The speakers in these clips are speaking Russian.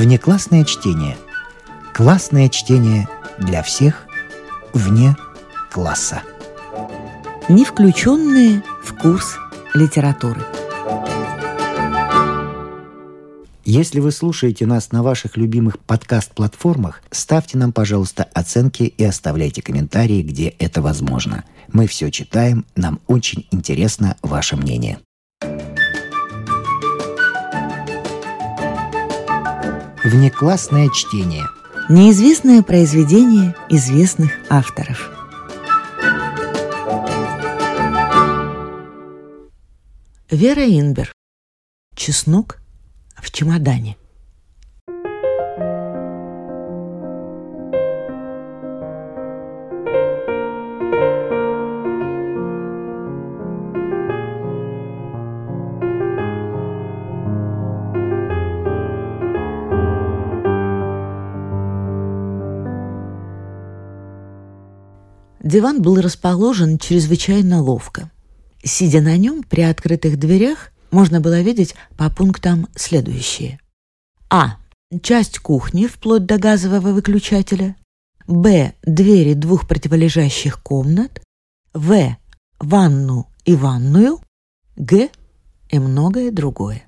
Внеклассное чтение. Классное чтение для всех вне класса. Не включенные в курс литературы. Если вы слушаете нас на ваших любимых подкаст-платформах, ставьте нам, пожалуйста, оценки и оставляйте комментарии, где это возможно. Мы все читаем, нам очень интересно ваше мнение. Внеклассное чтение. Неизвестное произведение известных авторов. Вера Инбер. Чеснок в чемодане. Диван был расположен чрезвычайно ловко. Сидя на нем при открытых дверях, можно было видеть по пунктам следующие. А. Часть кухни вплоть до газового выключателя. Б. Двери двух противолежащих комнат. В. Ванну и ванную. Г. И многое другое.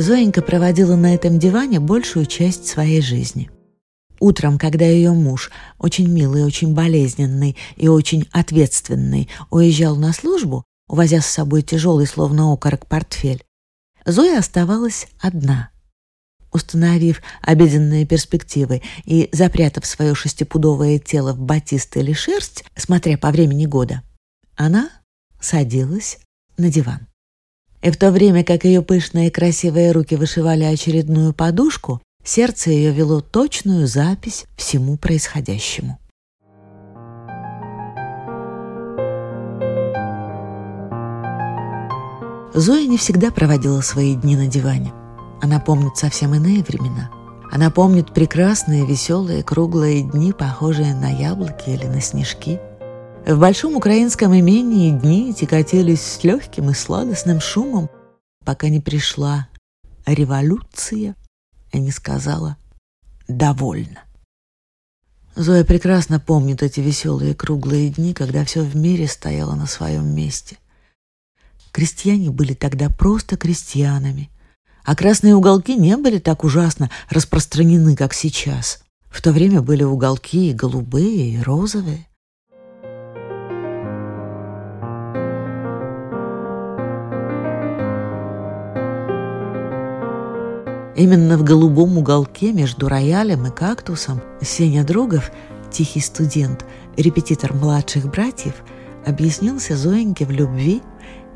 Зоенька проводила на этом диване большую часть своей жизни – Утром, когда ее муж, очень милый, очень болезненный и очень ответственный, уезжал на службу, увозя с собой тяжелый, словно окорок, портфель, Зоя оставалась одна. Установив обеденные перспективы и запрятав свое шестипудовое тело в батист или шерсть, смотря по времени года, она садилась на диван. И в то время, как ее пышные красивые руки вышивали очередную подушку, Сердце ее вело точную запись всему происходящему. Зоя не всегда проводила свои дни на диване. Она помнит совсем иные времена. Она помнит прекрасные, веселые, круглые дни, похожие на яблоки или на снежки. В большом украинском имении дни текотились с легким и сладостным шумом, пока не пришла революция и не сказала «довольно». Зоя прекрасно помнит эти веселые круглые дни, когда все в мире стояло на своем месте. Крестьяне были тогда просто крестьянами, а красные уголки не были так ужасно распространены, как сейчас. В то время были уголки и голубые, и розовые. Именно в голубом уголке между роялем и кактусом Сеня Другов, тихий студент, репетитор младших братьев, объяснился Зоеньке в любви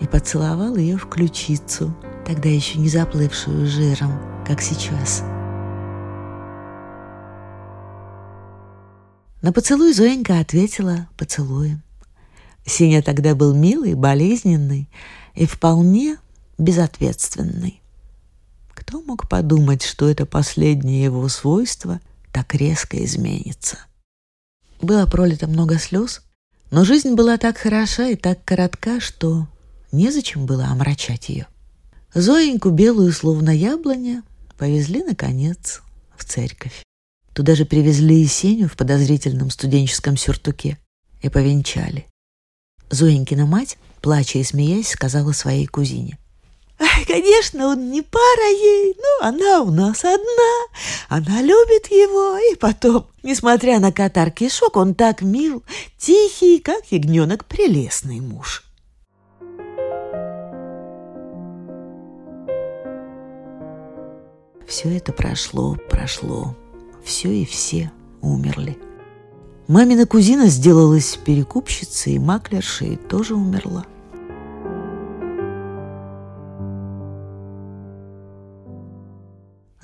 и поцеловал ее в ключицу, тогда еще не заплывшую жиром, как сейчас. На поцелуй Зоенька ответила поцелуем. Сеня тогда был милый, болезненный и вполне безответственный. Кто мог подумать, что это последнее его свойство так резко изменится? Было пролито много слез, но жизнь была так хороша и так коротка, что незачем было омрачать ее. Зоеньку, белую словно яблоня, повезли, наконец, в церковь. Туда же привезли и Сеню в подозрительном студенческом сюртуке и повенчали. Зоенькина мать, плача и смеясь, сказала своей кузине. Конечно, он не пара ей, но она у нас одна. Она любит его, и потом, несмотря на катарки шок, он так мил, тихий, как ягненок, прелестный муж. Все это прошло, прошло. Все и все умерли. Мамина кузина сделалась перекупщицей и маклершей тоже умерла.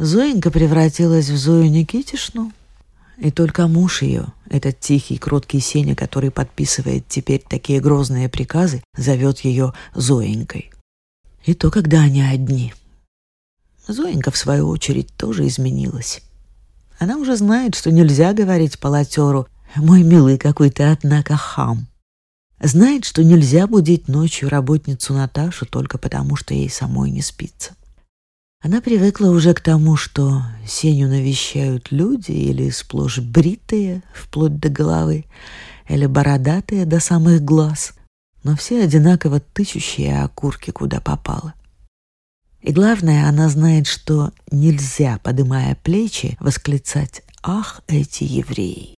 Зоенька превратилась в Зою Никитишну, и только муж ее, этот тихий, кроткий Сеня, который подписывает теперь такие грозные приказы, зовет ее Зоенькой. И то, когда они одни. Зоенька, в свою очередь, тоже изменилась. Она уже знает, что нельзя говорить полотеру «Мой милый какой то однако, хам». Знает, что нельзя будить ночью работницу Наташу только потому, что ей самой не спится. Она привыкла уже к тому, что Сеню навещают люди или сплошь бритые, вплоть до головы, или бородатые до самых глаз, но все одинаково тычущие окурки, куда попало. И главное, она знает, что нельзя, подымая плечи, восклицать «Ах, эти евреи!».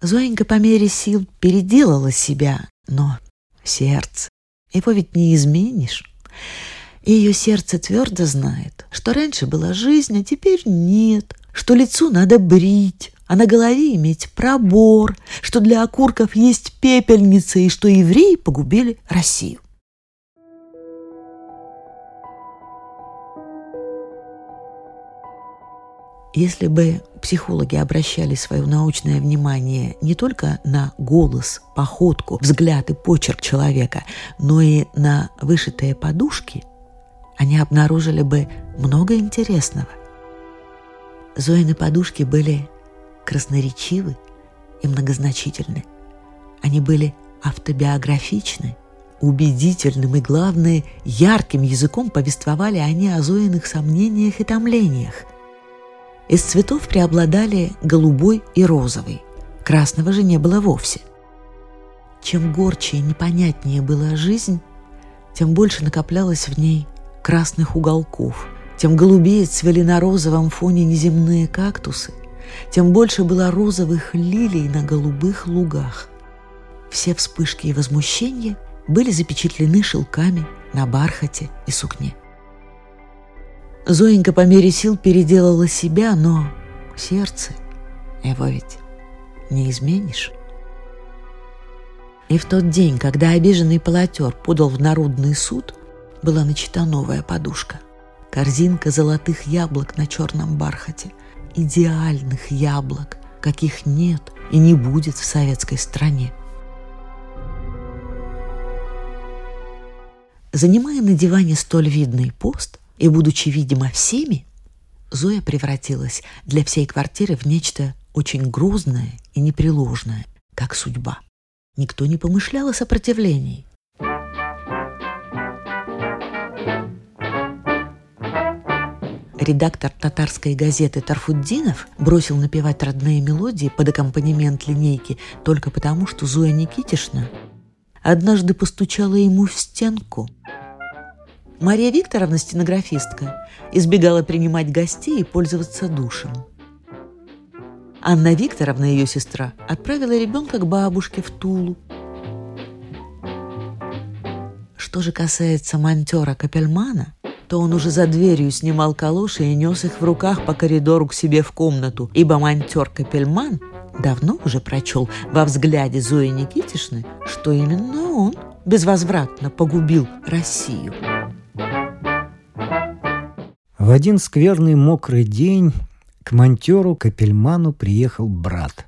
Зоенька по мере сил переделала себя, но сердце, его ведь не изменишь. И ее сердце твердо знает, что раньше была жизнь, а теперь нет, что лицу надо брить, а на голове иметь пробор, что для окурков есть пепельница и что евреи погубили Россию. Если бы психологи обращали свое научное внимание не только на голос, походку, взгляд и почерк человека, но и на вышитые подушки, они обнаружили бы много интересного. Зоины подушки были красноречивы и многозначительны. Они были автобиографичны, убедительным и, главное, ярким языком повествовали они о Зоиных сомнениях и томлениях – из цветов преобладали голубой и розовый. Красного же не было вовсе. Чем горче и непонятнее была жизнь, тем больше накоплялось в ней красных уголков, тем голубее цвели на розовом фоне неземные кактусы, тем больше было розовых лилий на голубых лугах. Все вспышки и возмущения были запечатлены шелками на бархате и сукне. Зоенька по мере сил переделала себя, но сердце его ведь не изменишь. И в тот день, когда обиженный полотер подал в народный суд, была начата новая подушка. Корзинка золотых яблок на черном бархате. Идеальных яблок, каких нет и не будет в советской стране. Занимая на диване столь видный пост, и, будучи видима всеми, Зоя превратилась для всей квартиры в нечто очень грозное и непреложное, как судьба. Никто не помышлял о сопротивлении. Редактор татарской газеты Тарфуддинов бросил напевать родные мелодии под аккомпанемент линейки только потому, что Зоя Никитишна однажды постучала ему в стенку – Мария Викторовна, стенографистка, избегала принимать гостей и пользоваться душем. Анна Викторовна, ее сестра, отправила ребенка к бабушке в Тулу. Что же касается монтера Капельмана, то он уже за дверью снимал калоши и нес их в руках по коридору к себе в комнату, ибо монтер Капельман давно уже прочел во взгляде Зои Никитишны, что именно он безвозвратно погубил Россию. В один скверный мокрый день к монтеру Капельману приехал брат.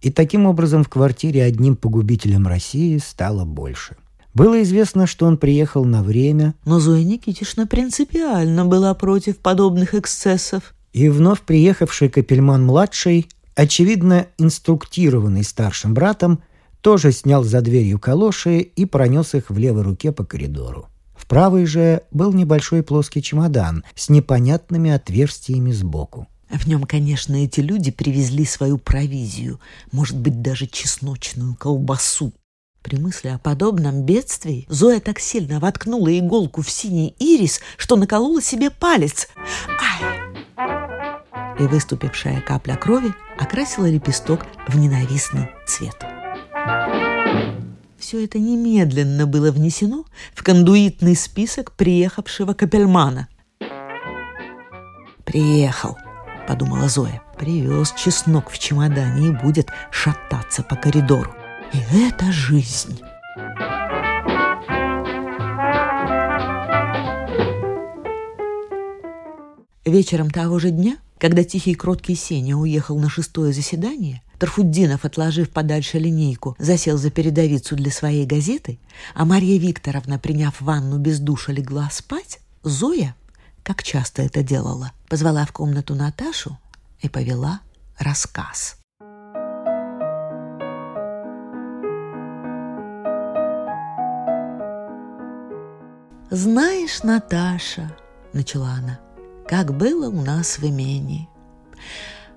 И таким образом в квартире одним погубителем России стало больше. Было известно, что он приехал на время. Но Зоя Никитишна принципиально была против подобных эксцессов. И вновь приехавший Капельман-младший, очевидно инструктированный старшим братом, тоже снял за дверью калоши и пронес их в левой руке по коридору правой же был небольшой плоский чемодан с непонятными отверстиями сбоку. В нем, конечно, эти люди привезли свою провизию, может быть, даже чесночную колбасу. При мысли о подобном бедствии Зоя так сильно воткнула иголку в синий ирис, что наколола себе палец. Ай! И выступившая капля крови окрасила лепесток в ненавистный цвет. Все это немедленно было внесено в кондуитный список приехавшего Капельмана. «Приехал», — подумала Зоя. «Привез чеснок в чемодане и будет шататься по коридору. И это жизнь». Вечером того же дня, когда тихий кроткий Сеня уехал на шестое заседание, Тарфуддинов, отложив подальше линейку, засел за передовицу для своей газеты, а Марья Викторовна, приняв ванну без душа, легла спать, Зоя, как часто это делала, позвала в комнату Наташу и повела рассказ. «Знаешь, Наташа», — начала она, — «как было у нас в имении.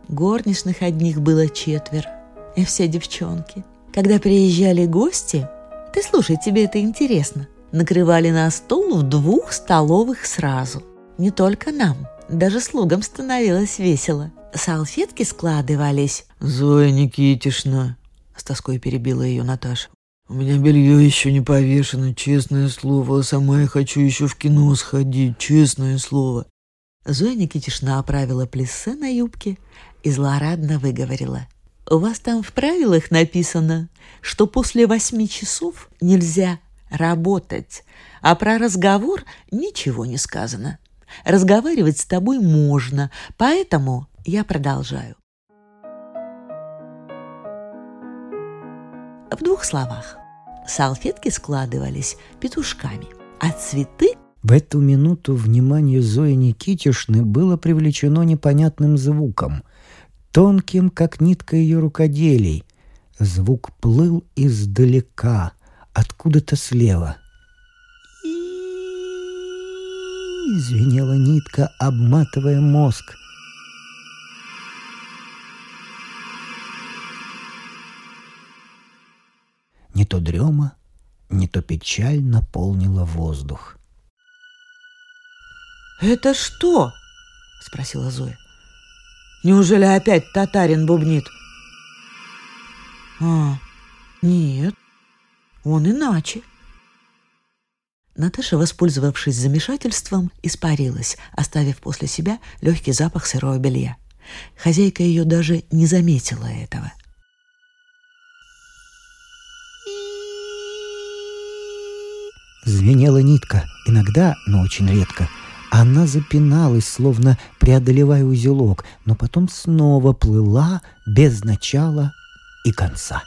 Горничных одних было четверо, и все девчонки. Когда приезжали гости, ты слушай, тебе это интересно, накрывали на стол в двух столовых сразу. Не только нам, даже слугам становилось весело. Салфетки складывались. «Зоя Никитишна», — с тоской перебила ее Наташа. «У меня белье еще не повешено, честное слово. Сама я хочу еще в кино сходить, честное слово». Зоя Никитишна оправила плессе на юбке и злорадно выговорила. «У вас там в правилах написано, что после восьми часов нельзя работать, а про разговор ничего не сказано. Разговаривать с тобой можно, поэтому я продолжаю. В двух словах. Салфетки складывались петушками, а цветы в эту минуту внимание Зои Никитишны было привлечено непонятным звуком, тонким, как нитка ее рукоделий. Звук плыл издалека, откуда-то слева. И звенела нитка, обматывая мозг. Не то дрема, не то печаль наполнила воздух. «Это что?» — спросила Зоя. «Неужели опять татарин бубнит?» «А, нет, он иначе». Наташа, воспользовавшись замешательством, испарилась, оставив после себя легкий запах сырого белья. Хозяйка ее даже не заметила этого. Звенела нитка, иногда, но очень редко. Она запиналась, словно преодолевая узелок, но потом снова плыла без начала и конца.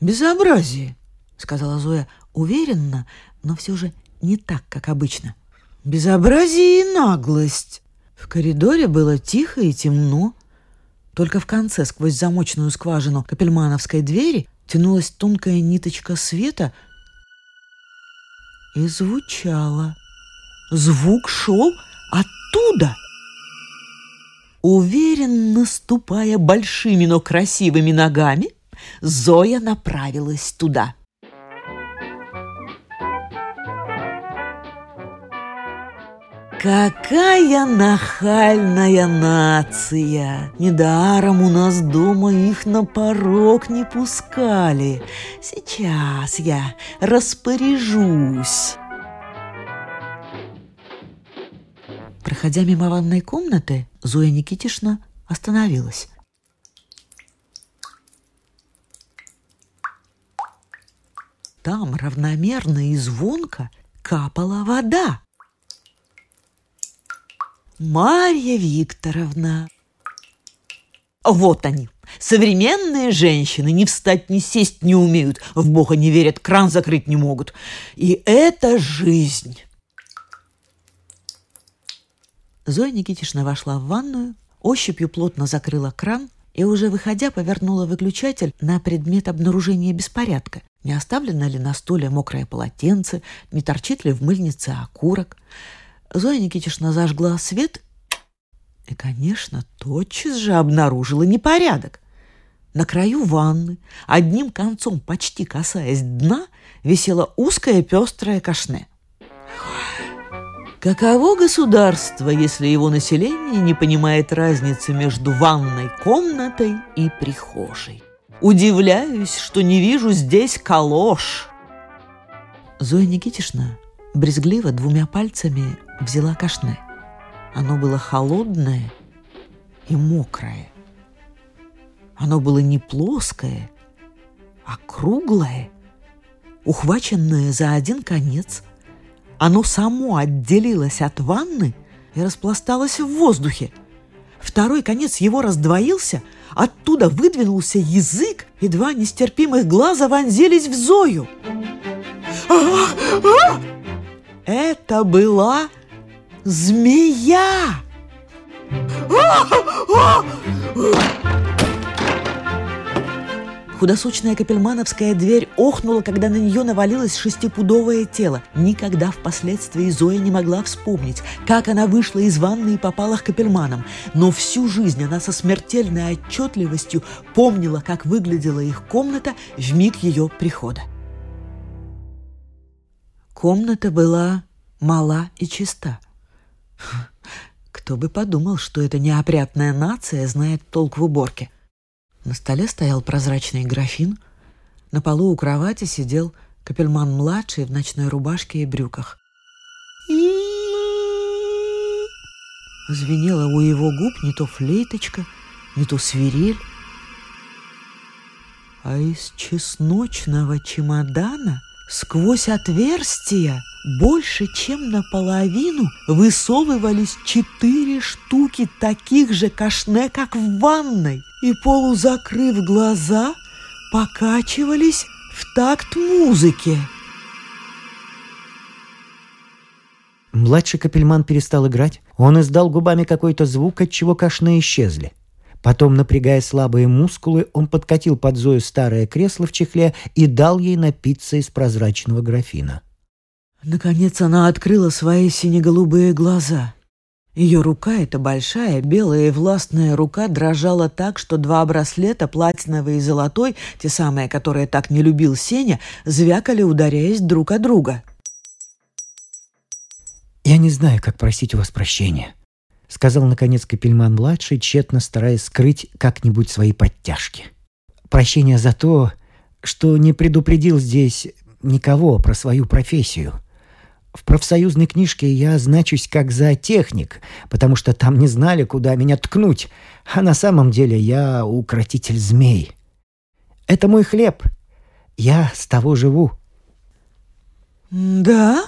«Безобразие!» — сказала Зоя уверенно, но все же не так, как обычно. «Безобразие и наглость!» В коридоре было тихо и темно. Только в конце, сквозь замочную скважину капельмановской двери, тянулась тонкая ниточка света и звучала. Звук шел оттуда. Уверенно ступая большими, но красивыми ногами, Зоя направилась туда. Какая нахальная нация! Недаром у нас дома их на порог не пускали. Сейчас я распоряжусь. Проходя мимо ванной комнаты, Зоя Никитишна остановилась. Там равномерно и звонко капала вода. Марья Викторовна. Вот они, современные женщины, не встать, не сесть не умеют, в Бога не верят, кран закрыть не могут. И это жизнь. Зоя Никитишна вошла в ванную, ощупью плотно закрыла кран и уже выходя повернула выключатель на предмет обнаружения беспорядка. Не оставлено ли на столе мокрое полотенце, не торчит ли в мыльнице окурок – Зоя Никитишна зажгла свет и, конечно, тотчас же обнаружила непорядок. На краю ванны, одним концом почти касаясь дна, висело узкое пестрое кашне. Каково государство, если его население не понимает разницы между ванной комнатой и прихожей? Удивляюсь, что не вижу здесь калош. Зоя Никитишна брезгливо двумя пальцами взяла кашне. Оно было холодное и мокрое. Оно было не плоское, а круглое, ухваченное за один конец. Оно само отделилось от ванны и распласталось в воздухе. Второй конец его раздвоился, оттуда выдвинулся язык, и два нестерпимых глаза вонзились в Зою. Это была Змея! Худосочная капельмановская дверь охнула, когда на нее навалилось шестипудовое тело. Никогда впоследствии Зоя не могла вспомнить, как она вышла из ванны и попала к капельманам. Но всю жизнь она со смертельной отчетливостью помнила, как выглядела их комната в миг ее прихода. Комната была мала и чиста. Кто бы подумал, что эта неопрятная нация знает толк в уборке. На столе стоял прозрачный графин. На полу у кровати сидел Капельман-младший в ночной рубашке и брюках. Звенела у его губ не то флейточка, не то свирель. А из чесночного чемодана сквозь отверстия больше, чем наполовину высовывались четыре штуки таких же кашне, как в ванной и, полузакрыв глаза, покачивались в такт музыки. Младший капельман перестал играть. Он издал губами какой-то звук, от чего кашны исчезли. Потом, напрягая слабые мускулы, он подкатил под Зою старое кресло в чехле и дал ей напиться из прозрачного графина. Наконец она открыла свои сине-голубые глаза. Ее рука, эта большая, белая и властная рука, дрожала так, что два браслета, платиновый и золотой, те самые, которые так не любил Сеня, звякали, ударяясь друг о друга. «Я не знаю, как просить у вас прощения», — сказал, наконец, Капельман-младший, тщетно стараясь скрыть как-нибудь свои подтяжки. «Прощение за то, что не предупредил здесь никого про свою профессию. В профсоюзной книжке я значусь как зоотехник, потому что там не знали, куда меня ткнуть, а на самом деле я укротитель змей. Это мой хлеб. Я с того живу». «Да?»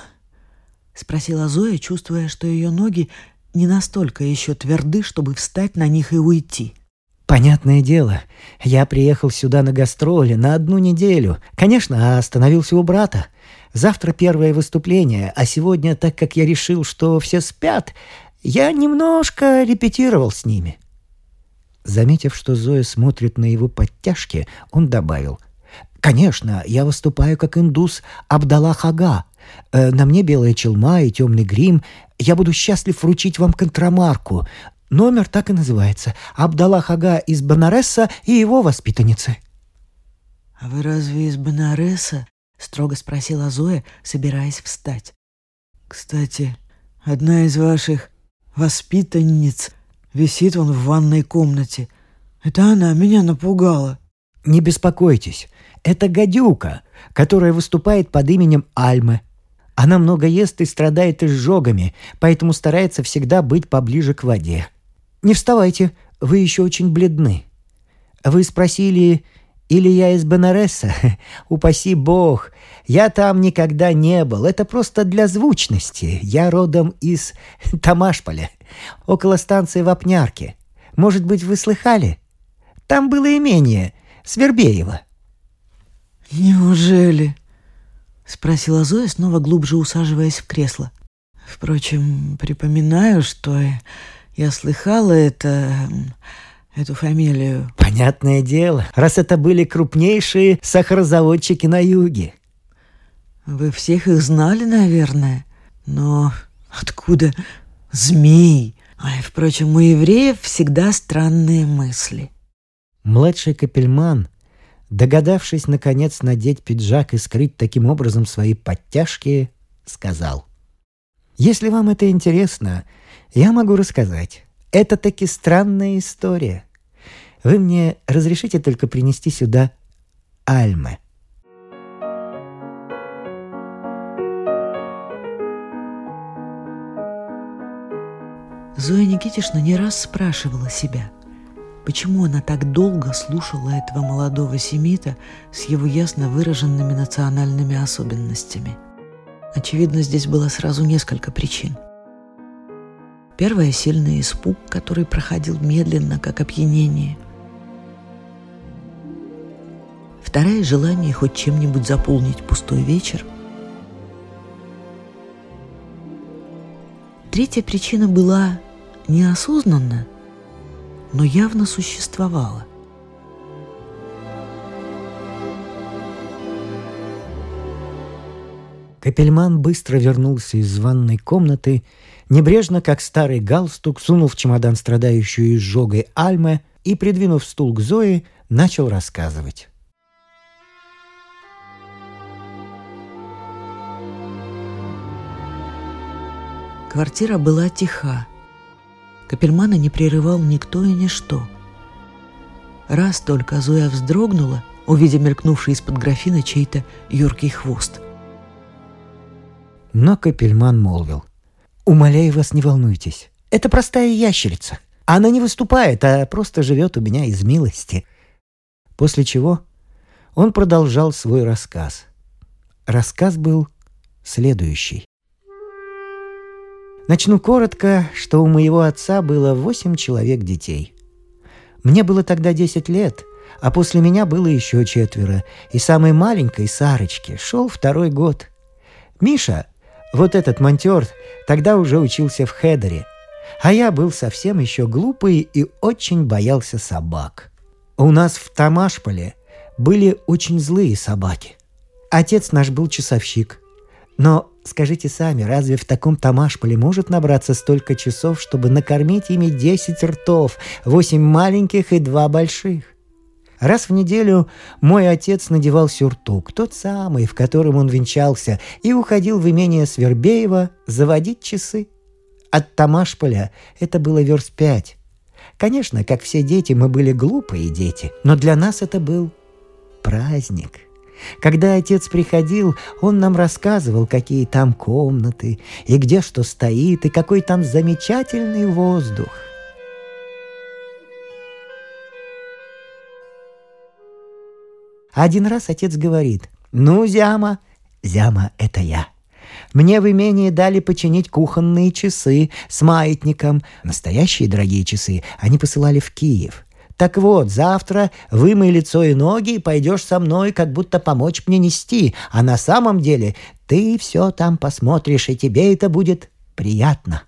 — спросила Зоя, чувствуя, что ее ноги не настолько еще тверды, чтобы встать на них и уйти. Понятное дело, я приехал сюда на гастроли на одну неделю. Конечно, остановился у брата. Завтра первое выступление, а сегодня, так как я решил, что все спят, я немножко репетировал с ними». Заметив, что Зоя смотрит на его подтяжки, он добавил. «Конечно, я выступаю как индус Абдаллах Ага. Э, на мне белая челма и темный грим. Я буду счастлив вручить вам контрамарку. Номер так и называется. Абдаллах Ага из Банареса и его воспитанницы». «А вы разве из Банареса?» — строго спросила Зоя, собираясь встать. «Кстати, одна из ваших воспитанниц висит он в ванной комнате. Это она меня напугала». «Не беспокойтесь, это гадюка, которая выступает под именем Альмы. Она много ест и страдает изжогами, поэтому старается всегда быть поближе к воде. Не вставайте, вы еще очень бледны. Вы спросили, или я из Бенареса? Упаси бог. Я там никогда не был. Это просто для звучности. Я родом из Тамашполя, около станции Вапнярки. Может быть, вы слыхали? Там было имение Свербеево. «Неужели?» — спросила Зоя, снова глубже усаживаясь в кресло. «Впрочем, припоминаю, что я слыхала это эту фамилию. Понятное дело, раз это были крупнейшие сахарозаводчики на юге. Вы всех их знали, наверное. Но откуда змей? А, впрочем, у евреев всегда странные мысли. Младший капельман, догадавшись, наконец, надеть пиджак и скрыть таким образом свои подтяжки, сказал. «Если вам это интересно, я могу рассказать. Это таки странная история. Вы мне разрешите только принести сюда альмы?» Зоя Никитишна не раз спрашивала себя, почему она так долго слушала этого молодого семита с его ясно выраженными национальными особенностями. Очевидно, здесь было сразу несколько причин – Первое – сильный испуг, который проходил медленно, как опьянение. Второе – желание хоть чем-нибудь заполнить пустой вечер. Третья причина была неосознанна, но явно существовала. Капельман быстро вернулся из ванной комнаты – небрежно, как старый галстук, сунув в чемодан страдающую изжогой Альме и, придвинув стул к Зое, начал рассказывать. Квартира была тиха. Капельмана не прерывал никто и ничто. Раз только Зоя вздрогнула, увидя мелькнувший из-под графина чей-то юркий хвост. Но Капельман молвил. «Умоляю вас, не волнуйтесь. Это простая ящерица. Она не выступает, а просто живет у меня из милости». После чего он продолжал свой рассказ. Рассказ был следующий. Начну коротко, что у моего отца было восемь человек детей. Мне было тогда десять лет, а после меня было еще четверо, и самой маленькой Сарочке шел второй год. Миша, вот этот монтер, тогда уже учился в Хедере, а я был совсем еще глупый и очень боялся собак. У нас в Тамашполе были очень злые собаки. Отец наш был часовщик. Но Скажите сами, разве в таком тамашполе может набраться столько часов, чтобы накормить ими 10 ртов, 8 маленьких и 2 больших? Раз в неделю мой отец надевал сюртук, тот самый, в котором он венчался, и уходил в имение Свербеева заводить часы. От Тамашполя это было верст пять. Конечно, как все дети, мы были глупые дети, но для нас это был праздник – когда отец приходил, он нам рассказывал, какие там комнаты, и где что стоит, и какой там замечательный воздух. Один раз отец говорит, «Ну, Зяма, Зяма — это я. Мне в имении дали починить кухонные часы с маятником. Настоящие дорогие часы они посылали в Киев. Так вот, завтра вымой лицо и ноги и пойдешь со мной, как будто помочь мне нести, а на самом деле ты все там посмотришь, и тебе это будет приятно.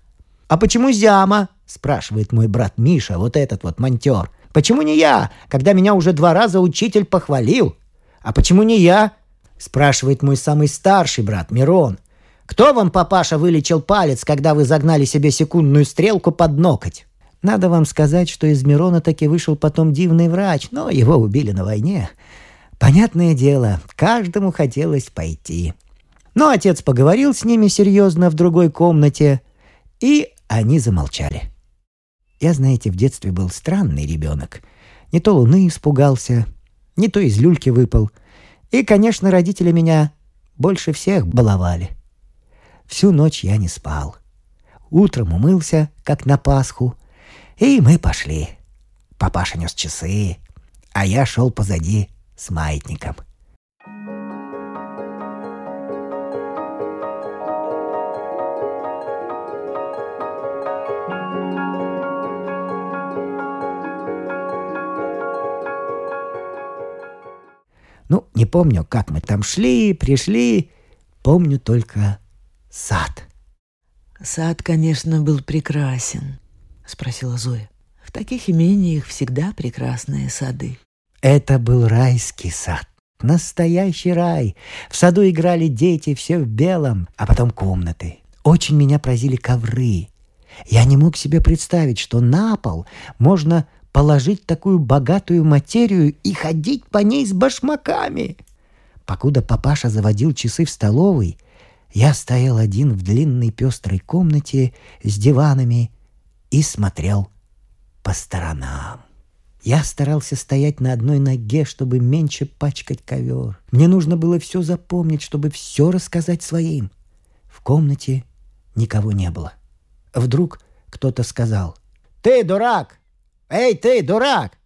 «А почему Зяма?» — спрашивает мой брат Миша, вот этот вот монтер. «Почему не я, когда меня уже два раза учитель похвалил?» «А почему не я?» — спрашивает мой самый старший брат Мирон. «Кто вам, папаша, вылечил палец, когда вы загнали себе секундную стрелку под ноготь?» Надо вам сказать, что из Мирона таки вышел потом дивный врач, но его убили на войне. Понятное дело, каждому хотелось пойти. Но отец поговорил с ними серьезно в другой комнате, и они замолчали. Я, знаете, в детстве был странный ребенок. Не то луны испугался, не то из люльки выпал. И, конечно, родители меня больше всех баловали. Всю ночь я не спал. Утром умылся, как на Пасху, и мы пошли. Папаша нес часы, а я шел позади с маятником. Не помню, как мы там шли, пришли. Помню только сад. Сад, конечно, был прекрасен. — спросила Зоя. «В таких имениях всегда прекрасные сады». Это был райский сад. Настоящий рай. В саду играли дети, все в белом, а потом комнаты. Очень меня поразили ковры. Я не мог себе представить, что на пол можно положить такую богатую материю и ходить по ней с башмаками. Покуда папаша заводил часы в столовой, я стоял один в длинной пестрой комнате с диванами и смотрел по сторонам. Я старался стоять на одной ноге, чтобы меньше пачкать ковер. Мне нужно было все запомнить, чтобы все рассказать своим. В комнате никого не было. Вдруг кто-то сказал «Ты дурак! Эй, ты, дурак!»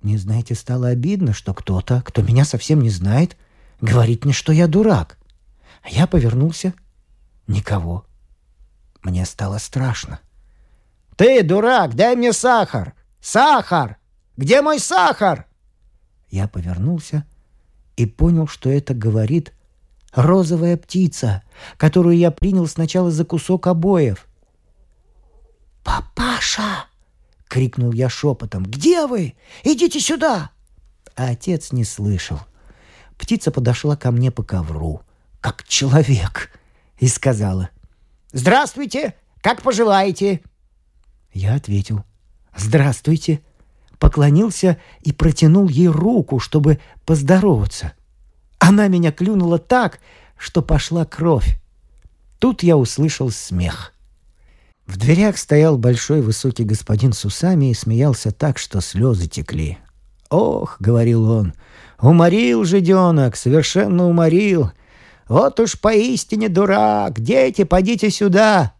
Мне, знаете, стало обидно, что кто-то, кто меня совсем не знает, говорит мне, что я дурак. А я повернулся. Никого. Мне стало страшно. «Ты, дурак, дай мне сахар! Сахар! Где мой сахар?» Я повернулся и понял, что это говорит розовая птица, которую я принял сначала за кусок обоев. «Папаша!» — крикнул я шепотом. «Где вы? Идите сюда!» А отец не слышал. Птица подошла ко мне по ковру, как человек, и сказала, «Здравствуйте, как поживаете?» Я ответил, «Здравствуйте», поклонился и протянул ей руку, чтобы поздороваться. Она меня клюнула так, что пошла кровь. Тут я услышал смех. В дверях стоял большой высокий господин с усами и смеялся так, что слезы текли. «Ох», — говорил он, — «уморил жиденок, совершенно уморил. Вот уж поистине дурак! Дети, подите сюда!»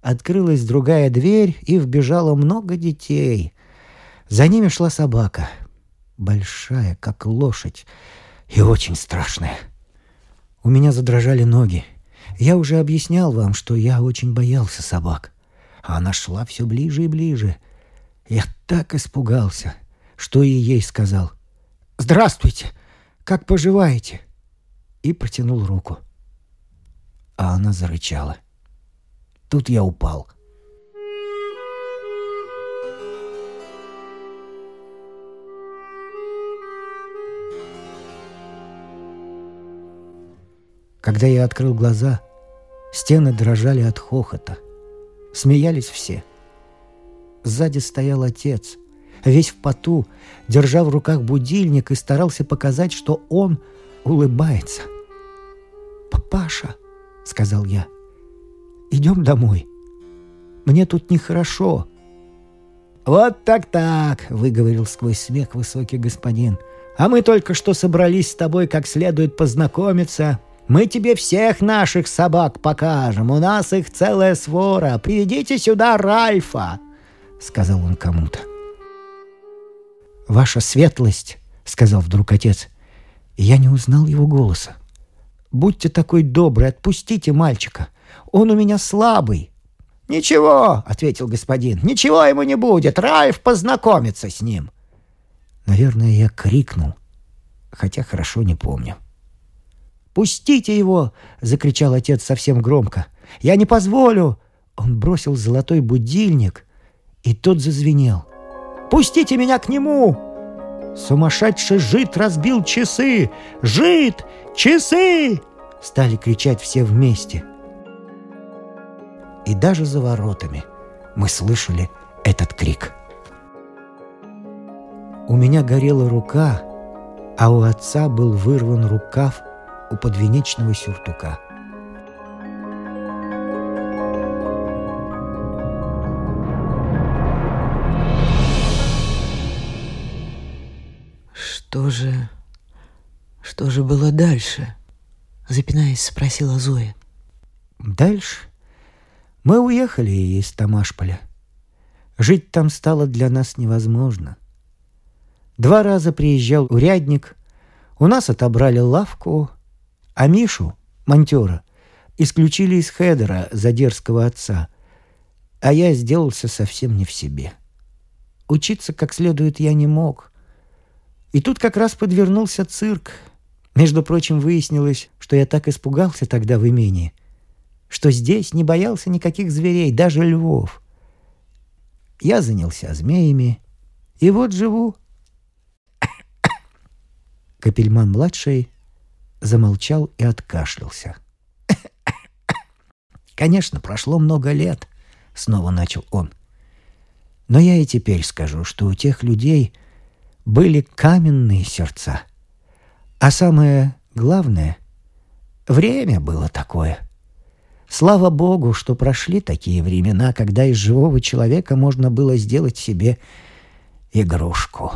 Открылась другая дверь, и вбежало много детей. За ними шла собака. Большая, как лошадь, и очень страшная. У меня задрожали ноги. Я уже объяснял вам, что я очень боялся собак. А она шла все ближе и ближе. Я так испугался, что и ей сказал. «Здравствуйте! Как поживаете?» И протянул руку. А она зарычала. Тут я упал — Когда я открыл глаза, стены дрожали от хохота. Смеялись все. Сзади стоял отец, весь в поту, держа в руках будильник и старался показать, что он улыбается. «Папаша», — сказал я, — «идем домой. Мне тут нехорошо». «Вот так-так», — выговорил сквозь смех высокий господин. «А мы только что собрались с тобой как следует познакомиться, мы тебе всех наших собак покажем. У нас их целая свора. Приведите сюда Ральфа!» — сказал он кому-то. «Ваша светлость!» — сказал вдруг отец. Я не узнал его голоса. «Будьте такой добрый, отпустите мальчика. Он у меня слабый». «Ничего», — ответил господин, — «ничего ему не будет. Ральф познакомится с ним». Наверное, я крикнул, хотя хорошо не помню. «Пустите его!» — закричал отец совсем громко. «Я не позволю!» Он бросил золотой будильник, и тот зазвенел. «Пустите меня к нему!» Сумасшедший жид разбил часы! Жид! Часы! Стали кричать все вместе. И даже за воротами мы слышали этот крик. У меня горела рука, а у отца был вырван рукав у подвенечного сюртука. «Что же... что же было дальше?» Запинаясь, спросила Зоя. «Дальше мы уехали из Тамашполя. Жить там стало для нас невозможно. Два раза приезжал урядник, у нас отобрали лавку, а Мишу, монтера, исключили из хедера за дерзкого отца, а я сделался совсем не в себе. Учиться как следует я не мог. И тут как раз подвернулся цирк. Между прочим, выяснилось, что я так испугался тогда в имении, что здесь не боялся никаких зверей, даже львов. Я занялся змеями, и вот живу. Капельман-младший замолчал и откашлялся. «Конечно, прошло много лет», — снова начал он. «Но я и теперь скажу, что у тех людей были каменные сердца. А самое главное — время было такое. Слава Богу, что прошли такие времена, когда из живого человека можно было сделать себе игрушку.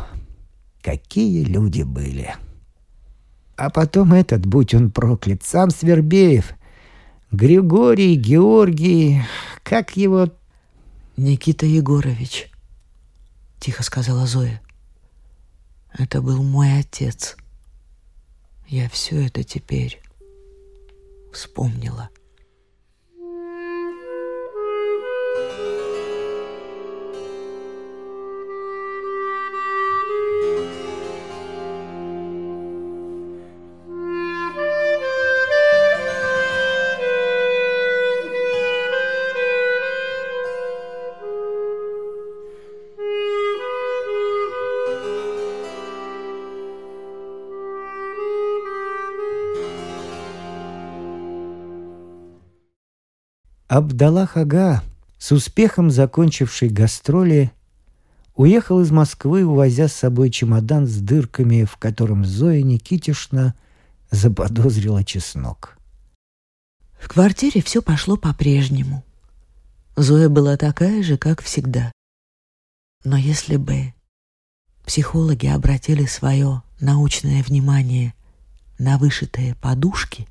Какие люди были!» А потом этот, будь он проклят, сам Свербеев. Григорий, Георгий, как его... Никита Егорович, тихо сказала Зоя. Это был мой отец. Я все это теперь вспомнила. — Абдаллах Ага, с успехом закончивший гастроли, уехал из Москвы, увозя с собой чемодан с дырками, в котором Зоя Никитишна заподозрила чеснок. В квартире все пошло по-прежнему. Зоя была такая же, как всегда. Но если бы психологи обратили свое научное внимание на вышитые подушки,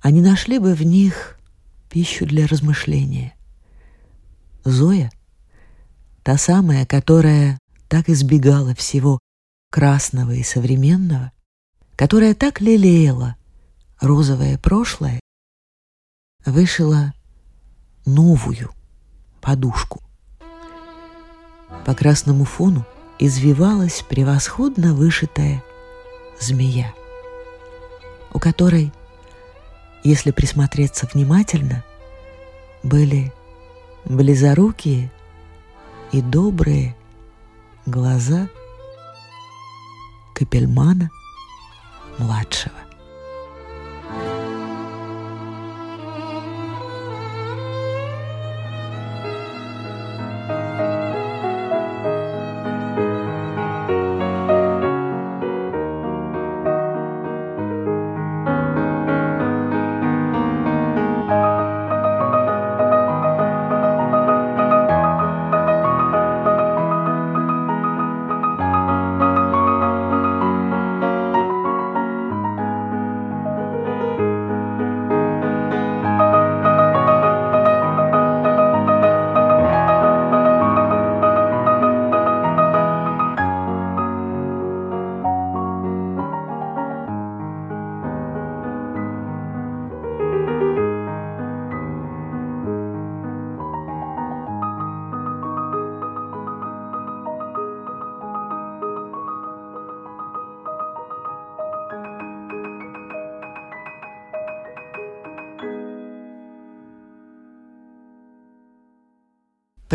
они нашли бы в них пищу для размышления. Зоя, та самая, которая так избегала всего красного и современного, которая так лелеяла розовое прошлое, вышила новую подушку. По красному фону извивалась превосходно вышитая змея, у которой, если присмотреться внимательно, были близорукие и добрые глаза Капельмана младшего.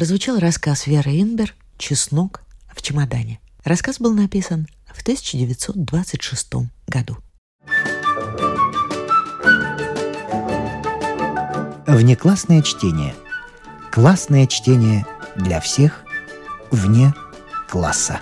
Прозвучал рассказ Веры Инбер «Чеснок в чемодане». Рассказ был написан в 1926 году. Внеклассное чтение. Классное чтение для всех вне класса.